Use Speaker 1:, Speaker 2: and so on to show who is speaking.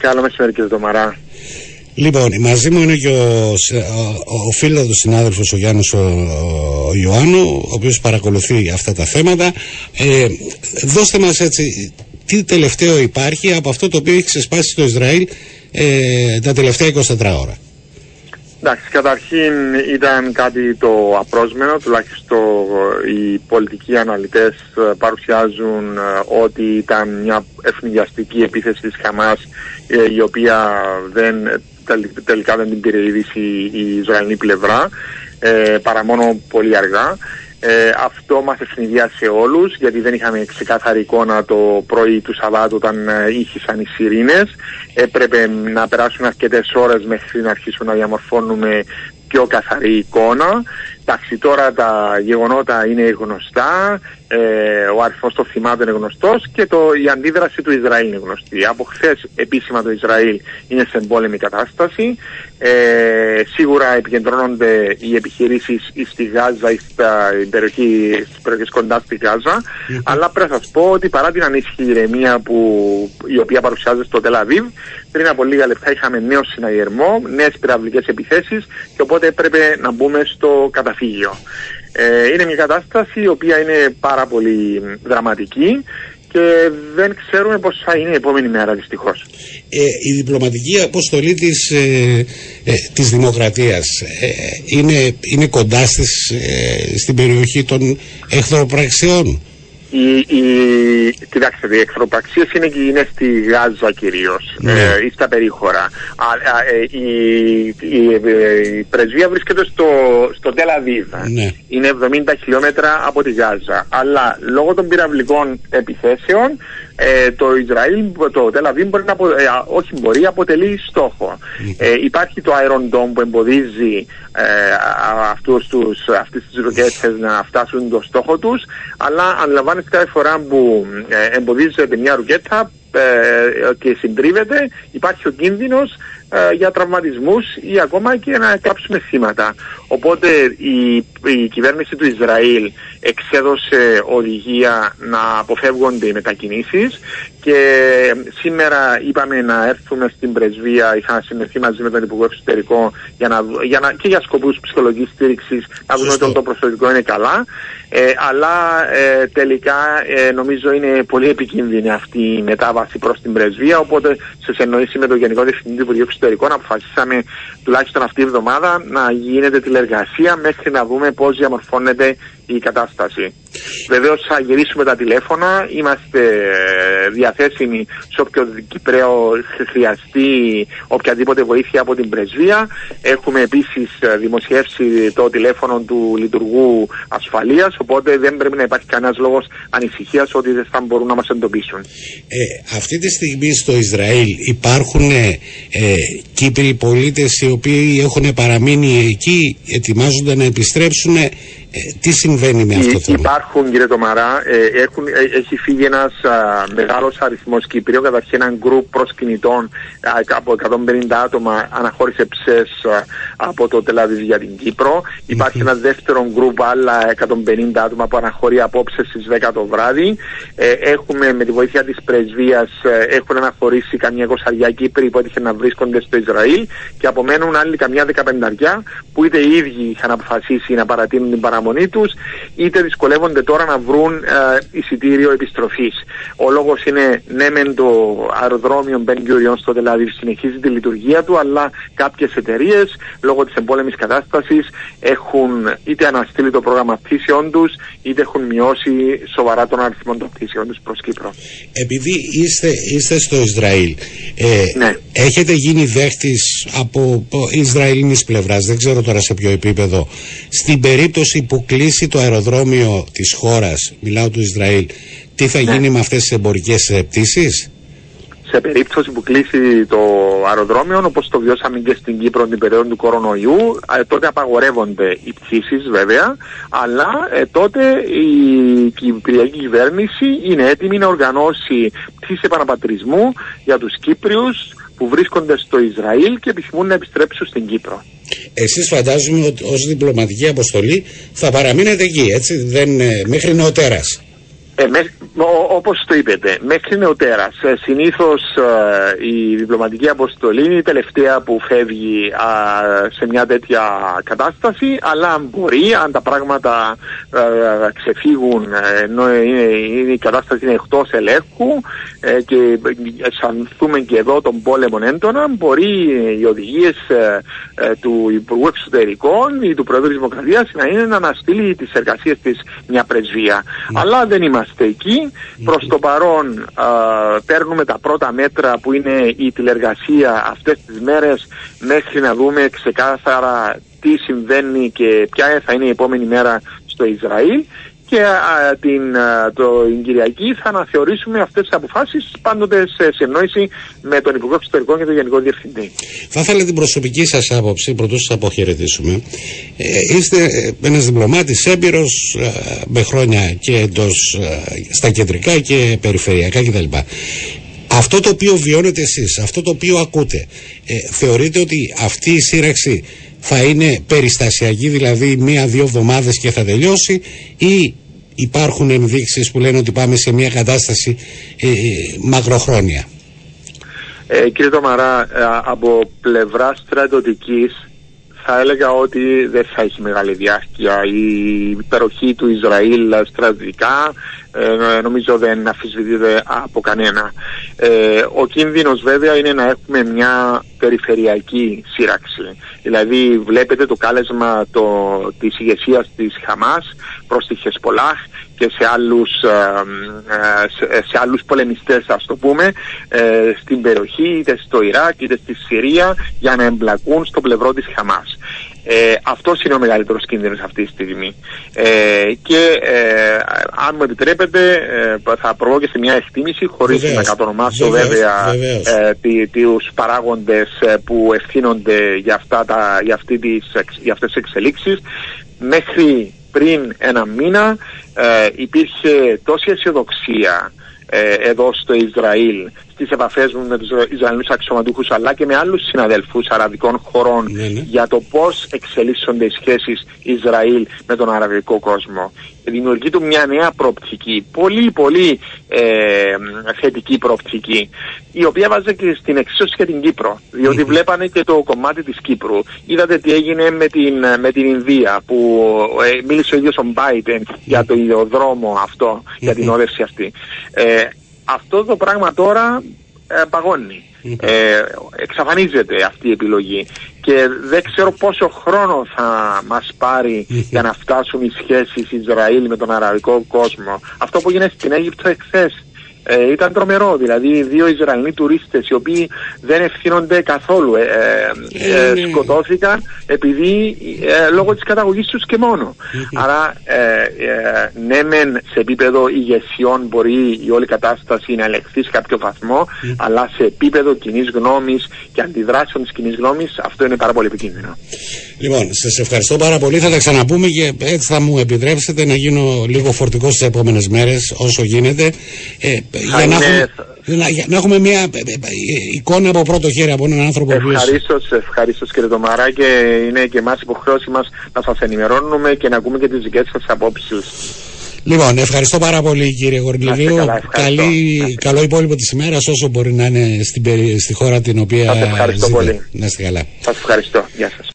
Speaker 1: Καλό μεσημέρι κύριε Δομαρά.
Speaker 2: Λοιπόν, μαζί μου είναι και ο, ο, ο φίλος του συνάδελφος ο Γιάννης ο, ο Ιωάννου, ο οποίος παρακολουθεί αυτά τα θέματα. Ε, δώστε μας έτσι, τι τελευταίο υπάρχει από αυτό το οποίο έχει ξεσπάσει στο Ισραήλ ε, τα τελευταία 24 ώρα.
Speaker 1: Εντάξει, καταρχήν ήταν κάτι το απρόσμενο, τουλάχιστον οι πολιτικοί αναλυτές ε, παρουσιάζουν ε, ότι ήταν μια ευνηδιαστική επίθεση της Χαμάς ε, η οποία δεν, τελικά δεν την πήρε είδηση η Ισραηλινή πλευρά παρά μόνο πολύ αργά. Ε, αυτό μας ευνηδιάσε όλους γιατί δεν είχαμε ξεκάθαρη εικόνα το πρωί του Σαββάτου όταν ε, ήχησαν οι σιρήνες. Έπρεπε να περάσουν αρκετές ώρες μέχρι να αρχίσουμε να διαμορφώνουμε πιο καθαρή εικόνα. Εντάξει, τώρα τα γεγονότα είναι γνωστά, ε, ο αριθμός των θυμάτων είναι γνωστός και το, η αντίδραση του Ισραήλ είναι γνωστή. Από χθες επίσημα το Ισραήλ είναι σε εμπόλεμη κατάσταση. Ε, σίγουρα επικεντρώνονται οι επιχειρήσεις στη Γάζα ή στα περιοχή, στις περιοχές κοντά στη Γάζα. Αλλά πρέπει να σας πω ότι παρά την ανήσυχη ηρεμία που, η οποία παρουσιάζεται στο Τελαβίβ, πριν από λίγα λεπτά είχαμε νέο συναγερμό, νέες πυραυλικές επιθέσεις και οπότε έπρεπε να μπούμε στο καταφύγιο. Ε, είναι μια κατάσταση η οποία είναι πάρα πολύ δραματική και δεν ξέρουμε πώς θα είναι η επόμενη μέρα δυστυχώς.
Speaker 2: Ε, η διπλωματική αποστολή της, ε, ε της δημοκρατίας ε, είναι, είναι κοντά στις, στην περιοχή των εχθροπραξιών.
Speaker 1: Η, η, κοιτάξτε, οι εχθροπραξίες είναι, είναι στη Γάζα κυρίως ναι. ε, ή στα περίχωρα. Α, ε, η, η, η, πρεσβεία βρίσκεται στο, στο Τελαβίβ. Ναι. Είναι 70 χιλιόμετρα από τη Γάζα. Αλλά λόγω των πυραυλικών επιθέσεων ε, το Ισραήλ, το Τελαβίβ μπορεί να, ε, όχι μπορεί, αποτελεί στόχο. Ε, υπάρχει το Iron Dome που εμποδίζει ε, αυτούς τους, αυτές τις ροκέτες να φτάσουν το στόχο τους, αλλά αντιλαμβάνεστε κάθε φορά που ε, εμποδίζεται μια ρουκέτα ε, και συντρίβεται, υπάρχει ο κίνδυνος ε, για τραυματισμούς ή ακόμα και να κάψουμε θύματα. Οπότε η, η κυβέρνηση του Ισραήλ εξέδωσε οδηγία να αποφεύγονται οι μετακινήσεις και σήμερα είπαμε να έρθουμε στην πρεσβεία, είχα συνεχθεί μαζί με τον Υπουργό Εξωτερικό για να, για να, και για σκοπούς ψυχολογικής στήριξης να δούμε ότι το προσωπικό είναι καλά. Ε, αλλά ε, τελικά ε, νομίζω είναι πολύ επικίνδυνη αυτή η μετάβαση προς την πρεσβεία. Οπότε σε συνεννοήσει με τον Γενικό Διευθυντή του Υπουργείου Εξωτερικών αποφασίσαμε τουλάχιστον αυτή η εβδομάδα να γίνεται τηλεργασία μέχρι να δούμε πώς διαμορφώνεται η κατάσταση. Βεβαίως θα γυρίσουμε τα τηλέφωνα, είμαστε διαθέσιμοι σε όποιο Κυπρέο χρειαστεί οποιαδήποτε βοήθεια από την πρεσβεία. Έχουμε επίσης δημοσιεύσει το τηλέφωνο του λειτουργού ασφαλείας, οπότε δεν πρέπει να υπάρχει κανένας λόγος ανησυχίας ότι δεν θα μπορούν να μας εντοπίσουν.
Speaker 2: Ε, αυτή τη στιγμή στο Ισραήλ υπάρχουν ε, Κύπροι πολίτες οι οποίοι έχουν παραμείνει εκεί, ετοιμάζονται να επιστρέψουν ε, τι συμβαίνει με αυτό το θέμα;
Speaker 1: Υπάρχουν κύριε Τομαρά, ε, έχουν, ε, έχει φύγει ένας μεγάλος αριθμός Κυπρίων, καταρχήν ένα γκρουπ προσκυνητών από 150 άτομα αναχώρησε ψες από το Τελαβίβ για την Κύπρο. Υπάρχει ένας δεύτερο γκρουπ άλλα 150 άτομα που αναχωρεί απόψε στις 10 το βράδυ. έχουμε με τη βοήθεια της πρεσβείας έχουν αναχωρήσει καμιά εικοσαριά Κύπροι που έτυχε να βρίσκονται στο Ισραήλ και απομένουν άλλοι καμιά δεκαπενταριά που είτε οι ίδιοι είχαν αποφασίσει να παρατείνουν την παραμονή παραμονή τους, είτε δυσκολεύονται τώρα να βρουν ε, εισιτήριο επιστροφής. Ο λόγος είναι ναι, μεν το αεροδρόμιο Μπεν Γκουριόν στο Τελαβίβ συνεχίζει τη λειτουργία του, αλλά κάποιες εταιρείες λόγω της εμπόλεμης κατάστασης έχουν είτε αναστείλει το πρόγραμμα πτήσεων τους, είτε έχουν μειώσει σοβαρά τον αριθμό των πτήσεων τους προς Κύπρο.
Speaker 2: Επειδή είστε, είστε στο Ισραήλ, ε, ναι. έχετε γίνει δέχτης από Ισραηλινής πλευράς, δεν ξέρω τώρα σε ποιο επίπεδο, στην περίπτωση που κλείσει το αεροδρόμιο της χώρας, μιλάω του Ισραήλ, τι θα ναι. γίνει με αυτές τις εμπορικές ε, πτήσεις;
Speaker 1: σε περίπτωση που κλείσει το αεροδρόμιο, όπως το βιώσαμε και στην Κύπρο την περίοδο του κορονοϊού, ε, τότε απαγορεύονται οι πτήσεις βέβαια, αλλά ε, τότε η Κυπριακή κυβέρνηση είναι έτοιμη να οργανώσει πτήσεις επαναπατρισμού για τους Κύπριους που βρίσκονται στο Ισραήλ και επιθυμούν να επιστρέψουν στην Κύπρο.
Speaker 2: Εσείς φαντάζομαι ότι ως διπλωματική αποστολή θα παραμείνετε εκεί, έτσι, δεν, ε, μέχρι νεοτέρας.
Speaker 1: Ε, όπως το είπετε, μέχρι νεοτέρας, ε, συνήθως ε, η διπλωματική αποστολή είναι η τελευταία που φεύγει σε μια τέτοια κατάσταση, αλλά μπορεί, αν τα πράγματα ξεφύγουν, ενώ η κατάσταση είναι εκτός ελέγχου και αισθανθούμε και εδώ τον πόλεμο έντονα, μπορεί οι οδηγίες του Υπουργού Εξωτερικών ή του Πρόεδρου της Δημοκρατίας να είναι να αναστείλει τις εργασίες της μια πρεσβεία. Ναι. Αλλά δεν είμαστε εκεί. Προς το παρόν α, παίρνουμε τα πρώτα μέτρα που είναι η τηλεργασία αυτές τις μέρες μέχρι να δούμε ξεκάθαρα τι συμβαίνει και ποια θα είναι η επόμενη μέρα στο Ισραήλ και α, την, α, το, την Κυριακή θα αναθεωρήσουμε αυτές τις αποφάσεις πάντοτε σε συνεννόηση με τον Υπουργό Εξωτερικών και τον Γενικό Διευθυντή.
Speaker 2: Θα ήθελα την προσωπική σας άποψη, πρωτού σας αποχαιρετήσουμε. Ε, είστε ένας διπλωμάτης έμπειρος ε, με χρόνια και εντός ε, στα κεντρικά και περιφερειακά κτλ. Αυτό το οποίο βιώνετε εσείς, αυτό το οποίο ακούτε, ε, θεωρείτε ότι αυτή η σύραξη θα είναι περιστασιακή, δηλαδή μία-δύο εβδομάδες και θα τελειώσει ή υπάρχουν ενδείξεις που λένε ότι πάμε σε μια κατάσταση ε, ε μακροχρόνια;
Speaker 1: Ε, κύριε Τομαρά, ε, από πλευράς στρατιωτικής θα έλεγα ότι δεν θα έχει μεγάλη διάρκεια. Η υπεροχή του Ισραήλ στρατιωτικά ε, νομίζω δεν αφισβητείται από κανένα. Ε, ο κίνδυνος βέβαια είναι να έχουμε μια περιφερειακή σύραξη. Δηλαδή βλέπετε το κάλεσμα το, της ηγεσίας της Χαμάς προς τη Χεσπολάχ και σε άλλους, ε, ε, σε, άλλους πολεμιστές ας το πούμε στην περιοχή είτε στο Ιράκ είτε στη Συρία για να εμπλακούν στο πλευρό της Χαμάς. Ε, αυτός είναι ο μεγαλύτερος κίνδυνος αυτή τη στιγμή. Ε, και ε, αν μου επιτρέπετε, ε, θα προβώ και σε μια εκτίμηση, χωρίς να κατονομάσω βέβαια ε, του παράγοντες ε, που ευθύνονται για, αυτά τα, για, αυτή τις, για αυτές τις εξελίξεις. Μέχρι πριν ένα μήνα υπήρχε τόση αισιοδοξία εδώ στο Ισραήλ τι επαφές μου με τους Ισραηλινούς αξιωματούχους αλλά και με άλλους συναδελφού αραβικών χωρών ναι, ναι. για το πώς εξελίσσονται οι σχέσεις Ισραήλ με τον αραβικό κόσμο. Δημιουργεί του μια νέα προοπτική, πολύ πολύ ε, θετική προοπτική, η οποία βάζει και στην εξίσωση και την Κύπρο. Διότι βλέπανε και το κομμάτι της Κύπρου. Είδατε τι έγινε με την, με την Ινδία, που ε, μίλησε ο ίδιος ο Μπάιντεν για το ιδεοδρόμο αυτό, για την όδευση αυτή. Ε, αυτό το πράγμα τώρα ε, παγώνει. Ε, εξαφανίζεται αυτή η επιλογή και δεν ξέρω πόσο χρόνο θα μας πάρει για να φτάσουν οι σχέσεις Ισραήλ με τον αραβικό κόσμο. Αυτό που γίνεται στην Αίγυπτο εχθές ε, ήταν τρομερό. Δηλαδή, δύο Ισραηλοί τουρίστες οι οποίοι δεν ευθύνονται καθόλου ε, ε, ε, ναι. σκοτώθηκαν επειδή λόγω της καταγωγής τους και μόνο. Άρα, ναι, μεν σε επίπεδο ηγεσιών μπορεί η όλη κατάσταση να ελεγχθεί σε κάποιο βαθμό, αλλά σε επίπεδο κοινής γνώμης και αντιδράσεων της κοινής γνώμης αυτό είναι πάρα πολύ επικίνδυνο.
Speaker 2: Λοιπόν, σας ευχαριστώ πάρα πολύ. Θα τα ξαναπούμε και έτσι θα μου επιτρέψετε να γίνω λίγο φορτικός στι επόμενες μέρες όσο γίνεται. Ε, για, να έχουμε, να, έχουμε μια ε, ε, εικόνα από πρώτο χέρι από έναν άνθρωπο
Speaker 1: Ευχαρίστως, ευχαρίστως κύριε Τομαρά και είναι και εμάς υποχρέωση μας να σας ενημερώνουμε και να ακούμε και τις δικές σας απόψεις.
Speaker 2: Λοιπόν, ευχαριστώ πάρα πολύ κύριε Γορμπλεβίου. Καλή, καλό υπόλοιπο της ημέρας όσο μπορεί να είναι στην, στη χώρα την οποία.
Speaker 1: Σας ευχαριστώ πολύ.
Speaker 2: Να είστε καλά.
Speaker 1: Σας ευχαριστώ. Γεια σας.